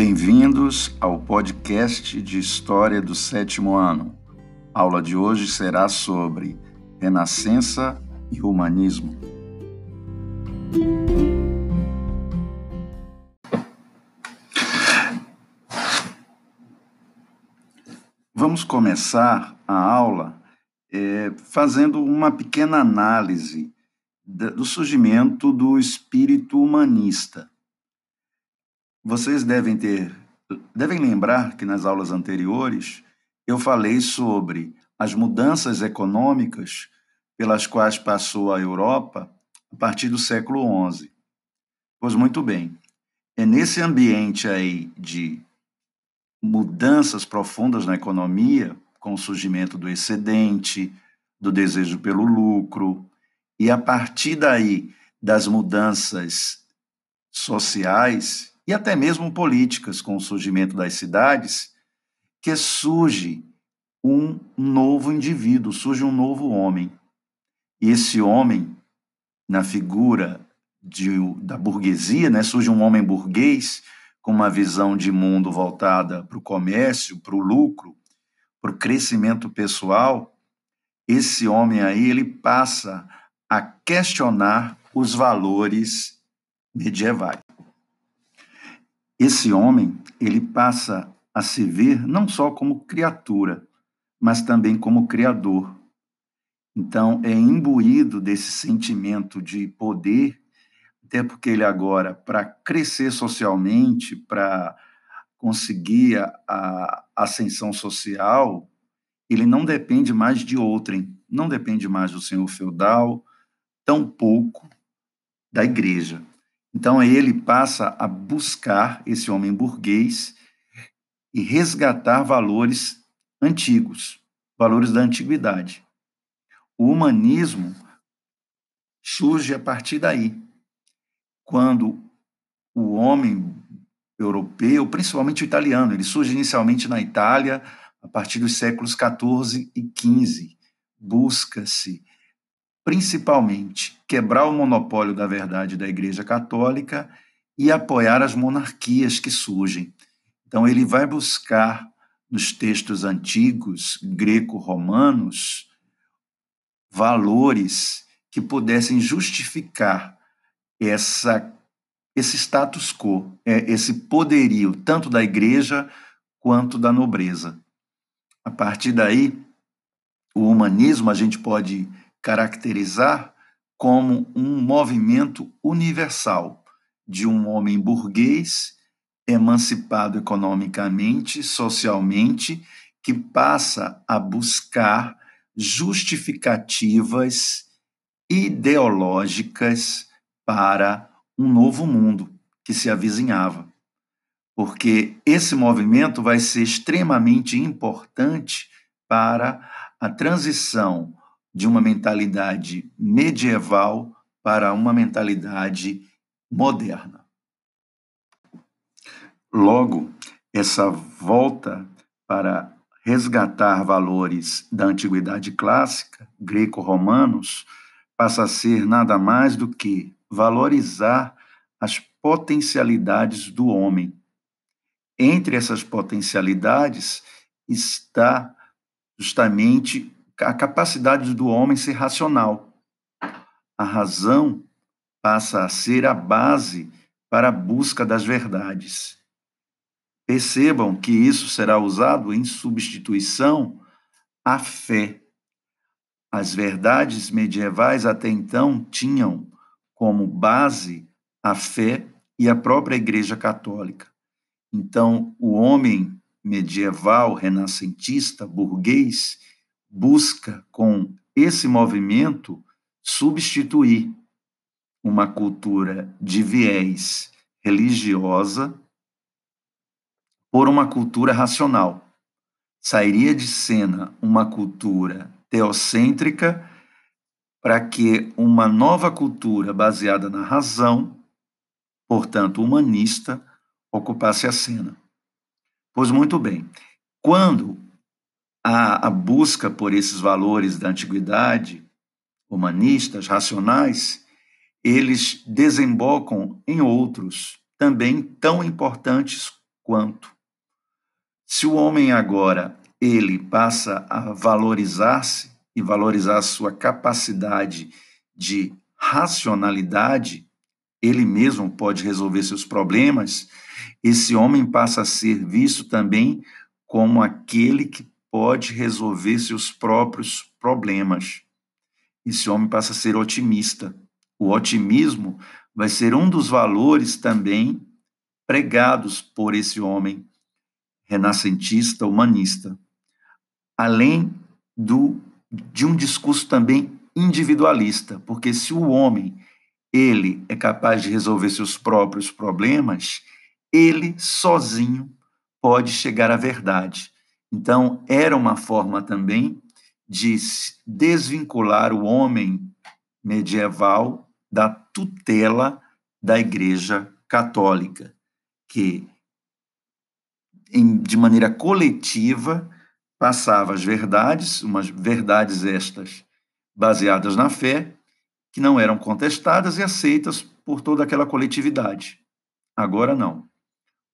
Bem-vindos ao podcast de História do Sétimo Ano. A aula de hoje será sobre Renascença e Humanismo. Vamos começar a aula é, fazendo uma pequena análise do surgimento do espírito humanista. Vocês devem ter, devem lembrar que nas aulas anteriores eu falei sobre as mudanças econômicas pelas quais passou a Europa a partir do século XI. Pois muito bem, é nesse ambiente aí de mudanças profundas na economia, com o surgimento do excedente, do desejo pelo lucro, e a partir daí das mudanças sociais e até mesmo políticas, com o surgimento das cidades, que surge um novo indivíduo, surge um novo homem. E esse homem, na figura de, da burguesia, né, surge um homem burguês com uma visão de mundo voltada para o comércio, para o lucro, para o crescimento pessoal. Esse homem aí ele passa a questionar os valores medievais esse homem, ele passa a se ver não só como criatura, mas também como criador. Então, é imbuído desse sentimento de poder, até porque ele agora, para crescer socialmente, para conseguir a, a ascensão social, ele não depende mais de outrem, não depende mais do senhor feudal, tampouco da igreja. Então ele passa a buscar esse homem burguês e resgatar valores antigos, valores da antiguidade. O humanismo surge a partir daí, quando o homem europeu, principalmente o italiano, ele surge inicialmente na Itália, a partir dos séculos 14 e 15. Busca-se principalmente quebrar o monopólio da verdade da Igreja Católica e apoiar as monarquias que surgem. Então, ele vai buscar nos textos antigos greco-romanos valores que pudessem justificar essa esse status quo, é, esse poderio tanto da igreja quanto da nobreza. A partir daí, o humanismo a gente pode caracterizar como um movimento universal de um homem burguês emancipado economicamente, socialmente, que passa a buscar justificativas ideológicas para um novo mundo que se avizinhava. Porque esse movimento vai ser extremamente importante para a transição de uma mentalidade medieval para uma mentalidade moderna. Logo, essa volta para resgatar valores da antiguidade clássica, greco-romanos, passa a ser nada mais do que valorizar as potencialidades do homem. Entre essas potencialidades está justamente a capacidade do homem ser racional. A razão passa a ser a base para a busca das verdades. Percebam que isso será usado em substituição à fé. As verdades medievais até então tinham como base a fé e a própria Igreja Católica. Então, o homem medieval, renascentista, burguês, busca com esse movimento substituir uma cultura de viés religiosa por uma cultura racional. Sairia de cena uma cultura teocêntrica para que uma nova cultura baseada na razão, portanto humanista, ocupasse a cena. Pois muito bem, quando a, a busca por esses valores da antiguidade, humanistas, racionais, eles desembocam em outros também tão importantes quanto. Se o homem agora ele passa a valorizar-se e valorizar sua capacidade de racionalidade, ele mesmo pode resolver seus problemas, esse homem passa a ser visto também como aquele que pode resolver seus próprios problemas. Esse homem passa a ser otimista. O otimismo vai ser um dos valores também pregados por esse homem renascentista, humanista. Além do de um discurso também individualista, porque se o homem ele é capaz de resolver seus próprios problemas, ele sozinho pode chegar à verdade. Então, era uma forma também de desvincular o homem medieval da tutela da Igreja Católica, que, de maneira coletiva, passava as verdades, umas verdades estas baseadas na fé, que não eram contestadas e aceitas por toda aquela coletividade. Agora não.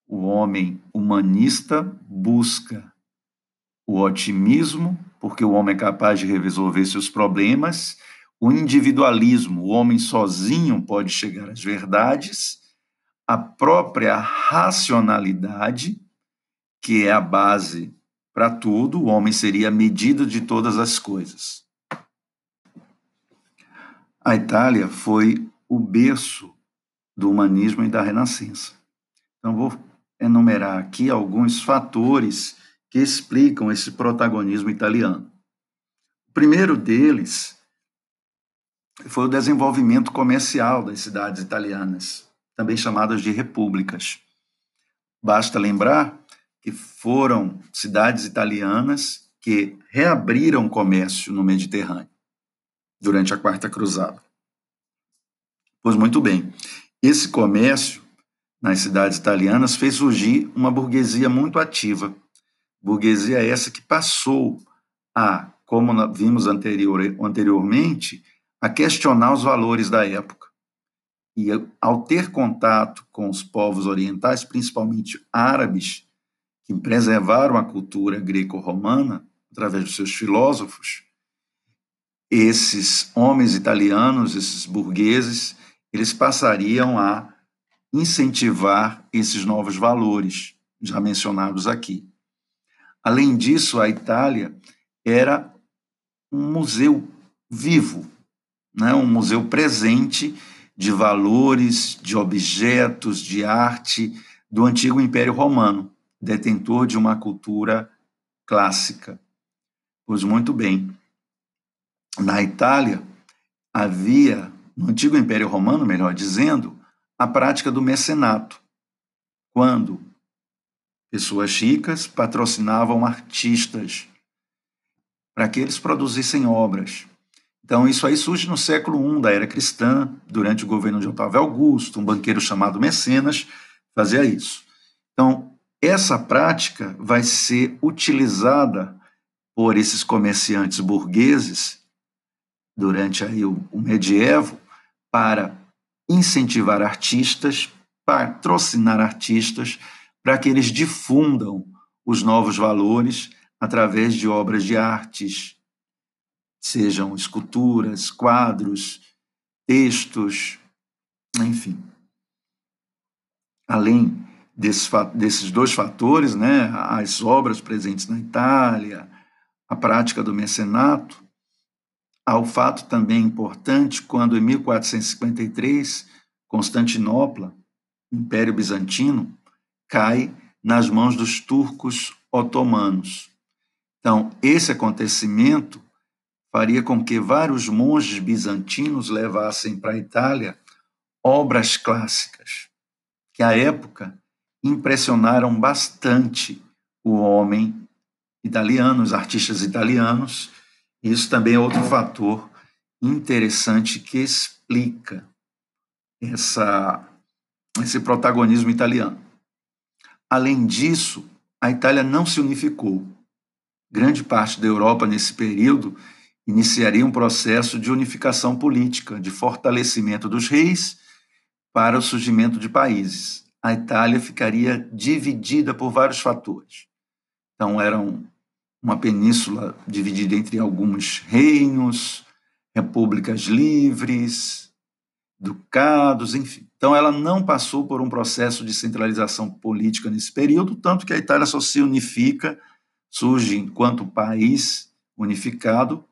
O homem humanista busca o otimismo, porque o homem é capaz de resolver seus problemas, o individualismo, o homem sozinho pode chegar às verdades, a própria racionalidade, que é a base para tudo, o homem seria a medida de todas as coisas. A Itália foi o berço do humanismo e da renascença. Então, vou enumerar aqui alguns fatores que explicam esse protagonismo italiano. O primeiro deles foi o desenvolvimento comercial das cidades italianas, também chamadas de repúblicas. Basta lembrar que foram cidades italianas que reabriram o comércio no Mediterrâneo durante a Quarta Cruzada. Pois muito bem, esse comércio nas cidades italianas fez surgir uma burguesia muito ativa. Burguesia essa que passou a, como vimos anterior, anteriormente, a questionar os valores da época. E ao ter contato com os povos orientais, principalmente árabes, que preservaram a cultura greco-romana através dos seus filósofos, esses homens italianos, esses burgueses, eles passariam a incentivar esses novos valores já mencionados aqui. Além disso, a Itália era um museu vivo, né? um museu presente de valores, de objetos, de arte do antigo Império Romano, detentor de uma cultura clássica. Pois muito bem, na Itália havia, no antigo Império Romano, melhor dizendo, a prática do mecenato, quando pessoas ricas patrocinavam artistas para que eles produzissem obras. Então, isso aí surge no século I da era cristã, durante o governo de Otávio Augusto, um banqueiro chamado Mecenas fazia isso. Então, essa prática vai ser utilizada por esses comerciantes burgueses durante aí o, o medievo para incentivar artistas, patrocinar artistas, para que eles difundam os novos valores através de obras de artes, sejam esculturas, quadros, textos, enfim. Além desse, desses dois fatores, né, as obras presentes na Itália, a prática do mecenato, Há o fato também importante quando, em 1453, Constantinopla, Império Bizantino, cai nas mãos dos turcos otomanos. Então, esse acontecimento faria com que vários monges bizantinos levassem para a Itália obras clássicas, que à época impressionaram bastante o homem italiano, os artistas italianos, isso também é outro fator interessante que explica essa, esse protagonismo italiano. Além disso, a Itália não se unificou. Grande parte da Europa, nesse período, iniciaria um processo de unificação política, de fortalecimento dos reis para o surgimento de países. a Itália ficaria dividida por vários fatores. Então, era uma península dividida entre alguns reinos, repúblicas livres, ducados, enfim. Então, ela não passou por um processo de centralização política nesse período, tanto que a Itália só se unifica, surge enquanto país unificado,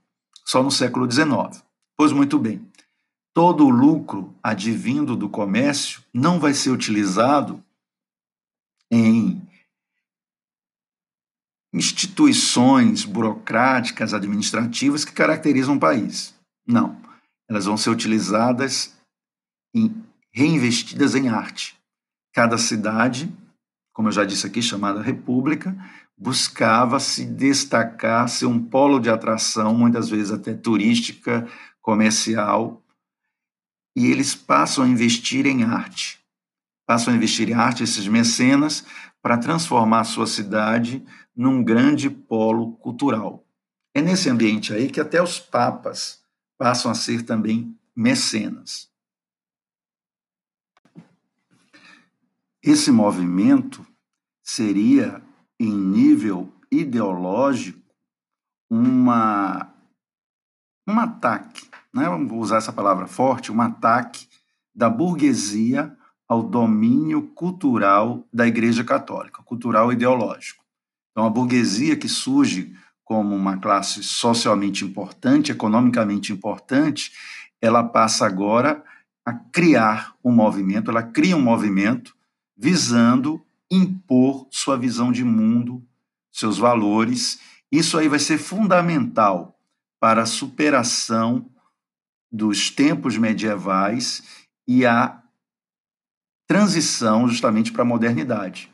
só no século XIX. Pois muito bem, todo o lucro advindo do comércio não vai ser utilizado em instituições burocráticas, administrativas que caracterizam o país. Não. Elas vão ser utilizadas e reinvestidas em arte. Cada cidade, como eu já disse aqui, chamada República, buscava se destacar, ser um polo de atração, muitas vezes até turística, comercial, e eles passam a investir em arte. Passam a investir em arte, esses mecenas, para transformar a sua cidade num grande polo cultural. É nesse ambiente aí que até os papas passam a ser também mecenas. Esse movimento seria, em nível ideológico, uma, um ataque né, vamos usar essa palavra forte, um ataque da burguesia ao domínio cultural da Igreja Católica, cultural e ideológico. Então, a burguesia que surge como uma classe socialmente importante, economicamente importante, ela passa agora a criar um movimento, ela cria um movimento visando impor sua visão de mundo, seus valores. Isso aí vai ser fundamental para a superação dos tempos medievais e a transição justamente para a modernidade.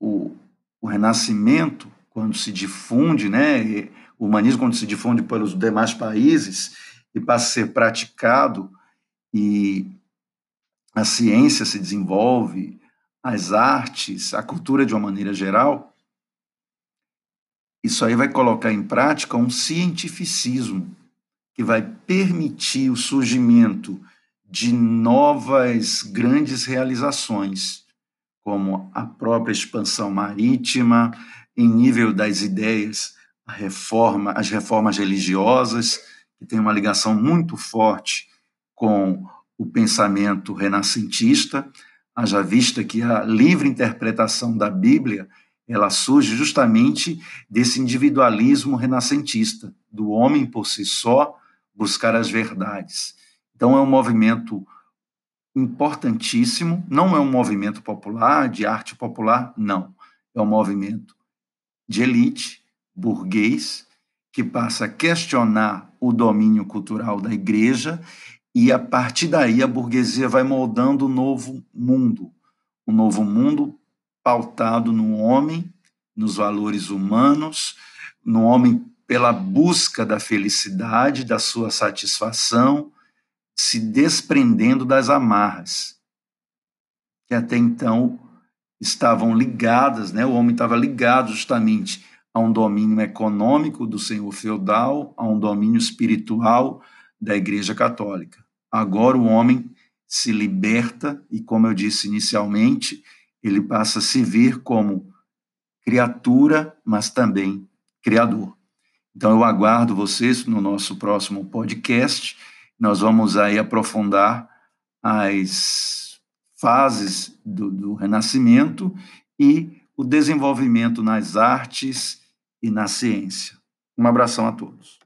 O, o Renascimento, quando se difunde, né, o humanismo, quando se difunde pelos demais países e passa a ser praticado e a ciência se desenvolve, as artes, a cultura de uma maneira geral, isso aí vai colocar em prática um cientificismo que vai permitir o surgimento de novas grandes realizações, como a própria expansão marítima, em nível das ideias, a reforma, as reformas religiosas, que tem uma ligação muito forte com o pensamento renascentista, haja vista que a livre interpretação da Bíblia ela surge justamente desse individualismo renascentista, do homem por si só, buscar as verdades. Então, é um movimento importantíssimo, não é um movimento popular, de arte popular, não. É um movimento de elite, burguês, que passa a questionar o domínio cultural da igreja e, a partir daí, a burguesia vai moldando o um novo mundo, um novo mundo pautado no homem, nos valores humanos, no homem pela busca da felicidade, da sua satisfação, se desprendendo das amarras que até então estavam ligadas, né? O homem estava ligado justamente a um domínio econômico do senhor feudal, a um domínio espiritual da Igreja Católica. Agora o homem se liberta e, como eu disse inicialmente, ele passa a se ver como criatura, mas também criador. Então eu aguardo vocês no nosso próximo podcast. Nós vamos aí aprofundar as fases do, do Renascimento e o desenvolvimento nas artes e na ciência. Um abração a todos.